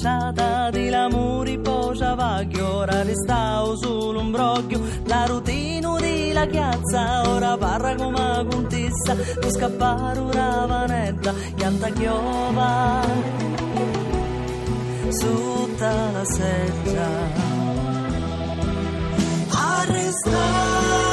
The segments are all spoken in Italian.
lasciata di l'amore poi vaglio ora restavo broglio. La routine di la chiazza ora parla come contessa tu scappare ora vanetta pianta chiova sotto la seggia. Arrestare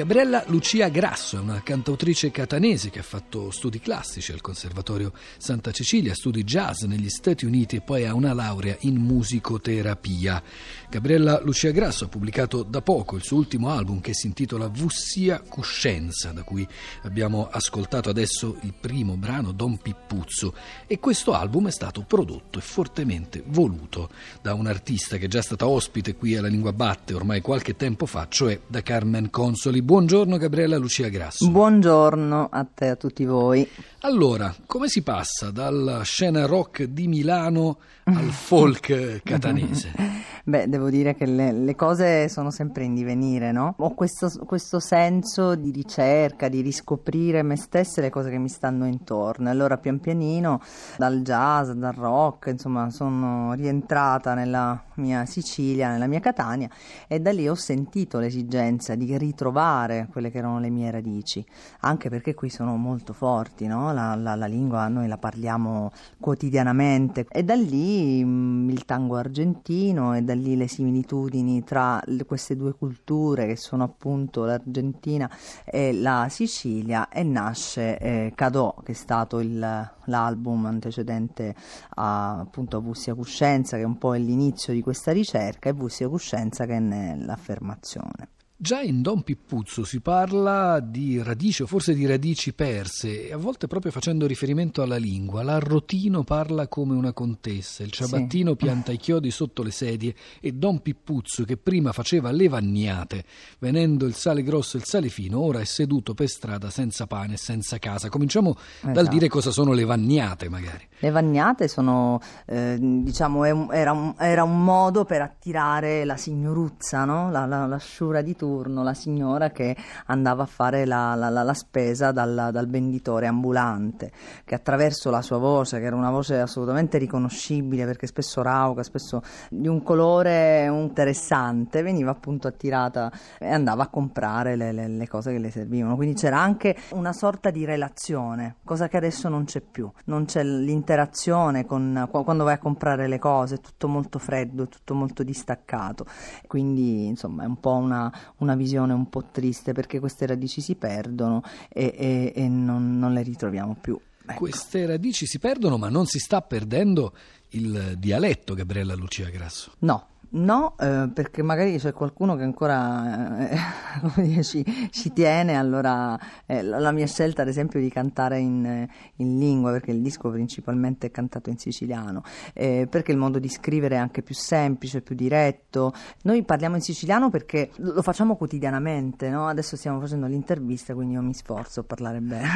Gabriella Lucia Grasso è una cantautrice catanese che ha fatto studi classici al Conservatorio Santa Cecilia, studi jazz negli Stati Uniti e poi ha una laurea in musicoterapia. Gabriella Lucia Grasso ha pubblicato da poco il suo ultimo album che si intitola Vussia Coscienza, da cui abbiamo ascoltato adesso il primo brano Don Pippuzzo e questo album è stato prodotto e fortemente voluto da un artista che è già stata ospite qui alla Lingua Batte ormai qualche tempo fa, cioè da Carmen Consoli. Buongiorno Gabriella Lucia Grasso. Buongiorno a te e a tutti voi. Allora, come si passa dalla scena rock di Milano al folk catanese? Beh, devo dire che le, le, cose sono sempre in divenire, no? Ho questo, questo, senso di ricerca, di riscoprire me stessa e le cose che mi stanno intorno. Allora, pian pianino, dal jazz, dal rock, insomma, sono rientrata nella mia Sicilia, nella mia Catania e da lì ho sentito l'esigenza di ritrovare quelle che erano le mie radici, anche perché qui sono molto forti, no? La, la, la lingua noi la parliamo quotidianamente e da lì il tango argentino e da lì le similitudini tra queste due culture che sono appunto l'Argentina e la Sicilia e nasce eh, Cadò che è stato il, l'album antecedente a, appunto a Bussia Cuscenza che è un po' l'inizio di questa ricerca e Bussia Cuscenza che è l'affermazione. Già in Don Pippuzzo si parla di radici o forse di radici perse, e a volte proprio facendo riferimento alla lingua. L'arrotino parla come una contessa, il ciabattino sì. pianta i chiodi sotto le sedie e Don Pippuzzo, che prima faceva le vagnate, venendo il sale grosso e il sale fino, ora è seduto per strada senza pane e senza casa. Cominciamo esatto. dal dire cosa sono le vagnate, magari. Le vagnate sono, eh, diciamo, era un, era un, modo per attirare la signoruzza, no? la, la, la sciura di turno, la signora che andava a fare la, la spesa dal, dal, venditore ambulante, che attraverso la sua voce, che era una voce assolutamente riconoscibile perché spesso rauca, spesso di un colore interessante, veniva appunto attirata e andava a comprare le, le, le cose che le servivano. Quindi c'era anche una sorta di relazione, cosa che adesso non c'è più, non c'è l'interesse interazione con quando vai a comprare le cose, è tutto molto freddo, tutto molto distaccato. Quindi, insomma, è un po' una, una visione un po' triste perché queste radici si perdono e, e, e non, non, le ritroviamo più. Ecco. Queste radici si perdono, ma non si sta perdendo il dialetto, Gabriella Lucia Grasso. No, No, eh, perché magari c'è qualcuno che ancora eh, dire, ci, ci, tiene, allora eh, la mia scelta ad esempio di cantare in, in, lingua, perché il disco principalmente è cantato in siciliano, eh, perché il modo di scrivere è anche più semplice, più diretto. Noi parliamo in siciliano perché lo facciamo quotidianamente, no? adesso stiamo facendo l'intervista, quindi io mi sforzo a parlare bene.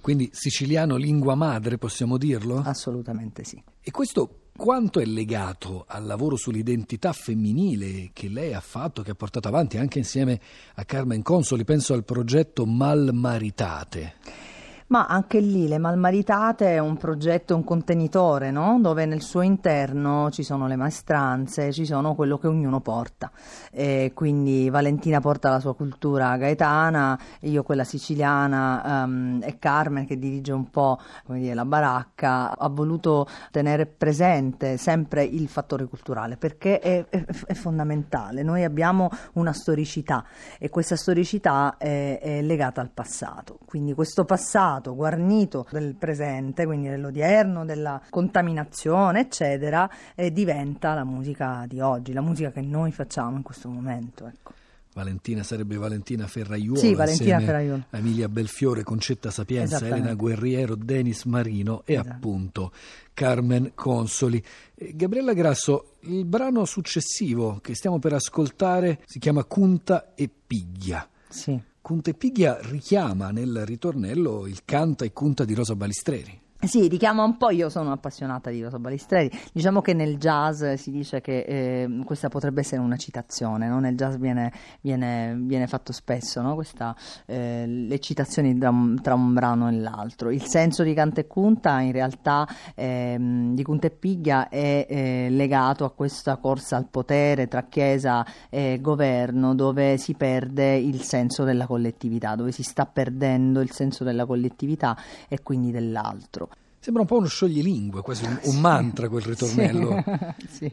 Quindi siciliano lingua madre, possiamo dirlo? Assolutamente sì. E questo quanto è legato al lavoro sull'identità femminile che lei ha fatto, che ha portato avanti anche insieme a Carmen Consoli, penso al progetto Malmaritate. Ma anche lì le Malmaritate è un progetto, un contenitore, no? dove nel suo interno ci sono le maestranze, ci sono quello che ognuno porta. E quindi Valentina porta la sua cultura gaetana, io quella siciliana um, e Carmen che dirige un po' dire, la baracca ha voluto tenere presente sempre il fattore culturale perché è, è, è fondamentale. Noi abbiamo una storicità e questa storicità è, è legata al passato. Quindi questo passato passato guarnito del presente, quindi dell'odierno, della contaminazione, eccetera, e diventa la musica di oggi, la musica che noi facciamo in questo momento. Ecco. Valentina sarebbe Valentina Ferraiuolo, sì, Valentina insieme Ferraiuolo. a Emilia Belfiore, Concetta Sapienza. Elena Guerriero, Denis Marino e Esatto. appunto Carmen Consoli. Eh, Gabriella Grasso, il brano successivo che stiamo per ascoltare si chiama Cunta e Piglia. Sì. Cunta e Piglia richiama nel ritornello il canta e cunta di Rosa Balistreri. Sì, richiama un po', io sono appassionata di Rosa Balistreri, diciamo che nel jazz si dice che eh, questa potrebbe essere una citazione, no? nel jazz viene, viene, viene fatto spesso no? questa, eh, le citazioni tra tra un brano e l'altro. Il senso di Canta e Cunta in realtà ehm, di Cunta e Piglia è eh, legato a questa corsa al potere tra Chiesa e governo dove si perde il senso della collettività, dove si sta perdendo il senso della collettività e quindi dell'altro. Sembra un po' uno scioglilingue, quasi un, un mantra quel ritornello. Sì.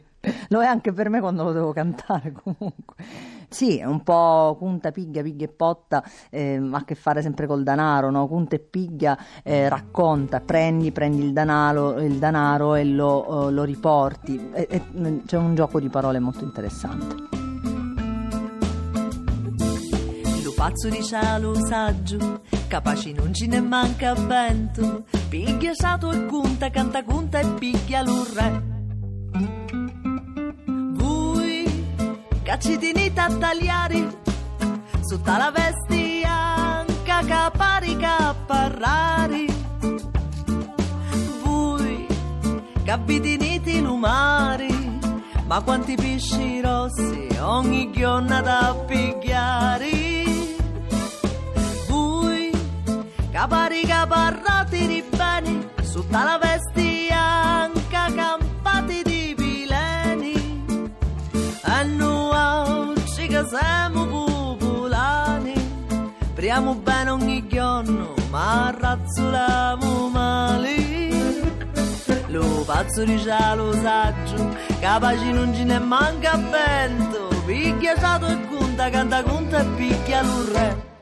Lo è anche per me quando lo devo cantare comunque. Sì, è un po' punta, piglia, piglia e potta, eh, ha a che fare sempre col denaro, no? Punta e piglia eh, racconta, prendi, prendi il denaro, il denaro e lo, eh, lo riporti. E- e- c'è un gioco di parole molto interessante. Pazzo di cielo saggio, capace non ce ne manca vento, piglia sato e cunta, canta cunta e piglia l'urre. Voi, caccitinite a tagliare, sotto la vesti anca capari caparrari. Voi, capitiniti lumari, ma quanti pesci rossi ogni giorno da pigliare. Capari caparrati di bene, sotto la vesti anca campati di vileni. E noi che siamo popolani, priamo bene ogni giorno, ma razzuliamo male. Lo pazzo di cielo saggio, capace non ce ne manca vento, picchia e conta, canta conta e picchia l'urre.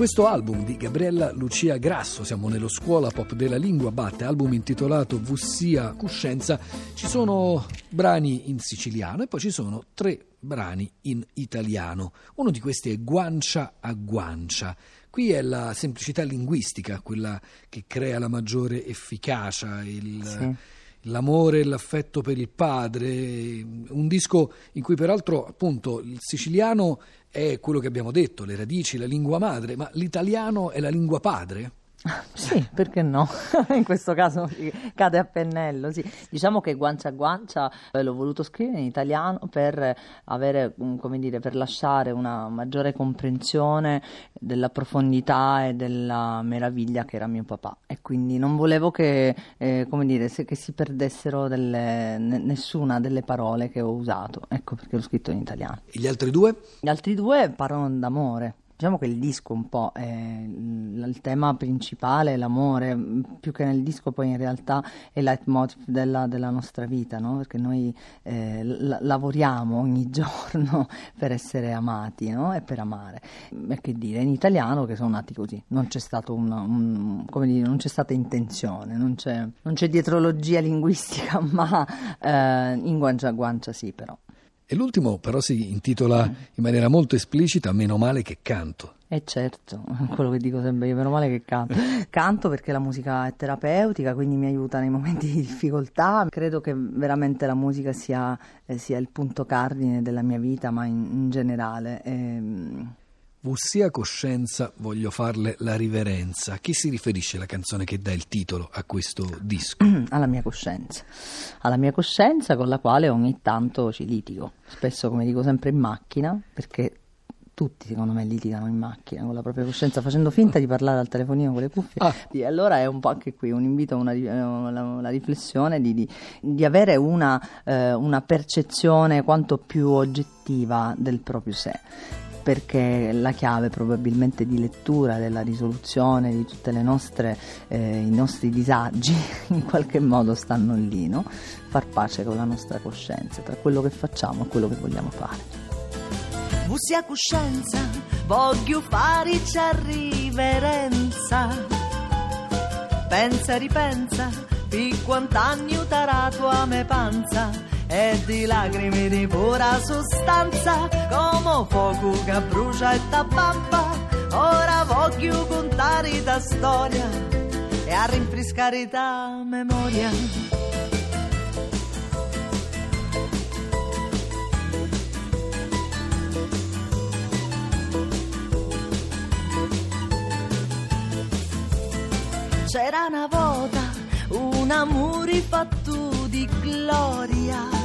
Questo album di Gabriella Lucia Grasso, siamo nello Scuola Pop della Lingua Batte, album intitolato Vussia Cuscenza, ci sono brani in siciliano e poi ci sono tre brani in italiano. Uno di questi è Guancia a Guancia. Qui è la semplicità linguistica, quella che crea la maggiore efficacia, il, Sì. L'amore e l'affetto per il padre. Un disco in cui peraltro appunto il siciliano è quello che abbiamo detto, le radici, la lingua madre, ma l'italiano è la lingua padre? Sì, perché no? In questo caso cade a pennello, sì. Diciamo che guancia a guancia eh, l'ho voluto scrivere in italiano per avere, mm, come dire, per lasciare una maggiore comprensione della profondità e della meraviglia che era mio papà. E quindi non volevo che, eh, come dire, se- che si perdessero delle- ne- nessuna delle parole che ho usato. Ecco perché l'ho scritto in italiano. E gli altri due? Gli altri due parlano d'amore. Diciamo che il disco un po' è il, il tema principale, l'amore, m, più che nel disco poi in realtà è il leitmotiv della, della nostra vita, no? Perché noi eh, la- lavoriamo ogni giorno per essere amati no? e per amare. E che dire, in italiano che sono nati così, non c'è, una- un- dire, non c'è stata intenzione, non c'è, non c'è dietrologia linguistica, ma eh, in guancia a guancia sì però. E l'ultimo però si intitola in maniera molto esplicita Meno male che canto. E certo, quello che dico sempre io, meno male che canto. Canto perché la musica è terapeutica, quindi mi aiuta nei momenti di difficoltà. Credo che veramente la musica sia, eh, sia il punto cardine della mia vita, ma in, in generale. Ehm, Vussia coscienza, voglio farle la riverenza. A chi si riferisce la canzone che dà il titolo a questo disco? alla mia coscienza, alla mia coscienza con la quale ogni tanto ci litigo, spesso come dico sempre in macchina, perché tutti secondo me litigano in macchina con la propria coscienza facendo finta di parlare al telefonino con le cuffie. Ah. E allora è un po' anche qui un invito a una, ri- eh, una- una riflessione di, di- di avere una, eh, una percezione quanto più oggettiva del proprio sé perché la chiave probabilmente di lettura della risoluzione di tutti eh, i nostri disagi in qualche modo stanno lì, no? far pace con la nostra coscienza tra quello che facciamo e quello che vogliamo fare. Bussia coscienza, voglio farci riverenza. Pensa e ripensa, di quant'anni utarà tua me panza e di lacrime di pura sostanza, come fuoco che brucia e t'abbampa. Ora voglio contare ta storia e a rinfrescare ta memoria. C'era una volta un amore fatto di gloria,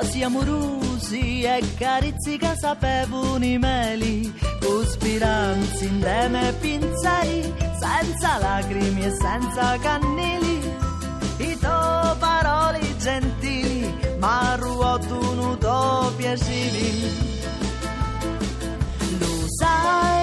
Pasi amorosi e carezze che sapevano i meli, con speranze insieme e pinzeri, senza lacrime e senza cannili, i tuoi parole gentili, ma ruotano tuoi piaceri. Lo sai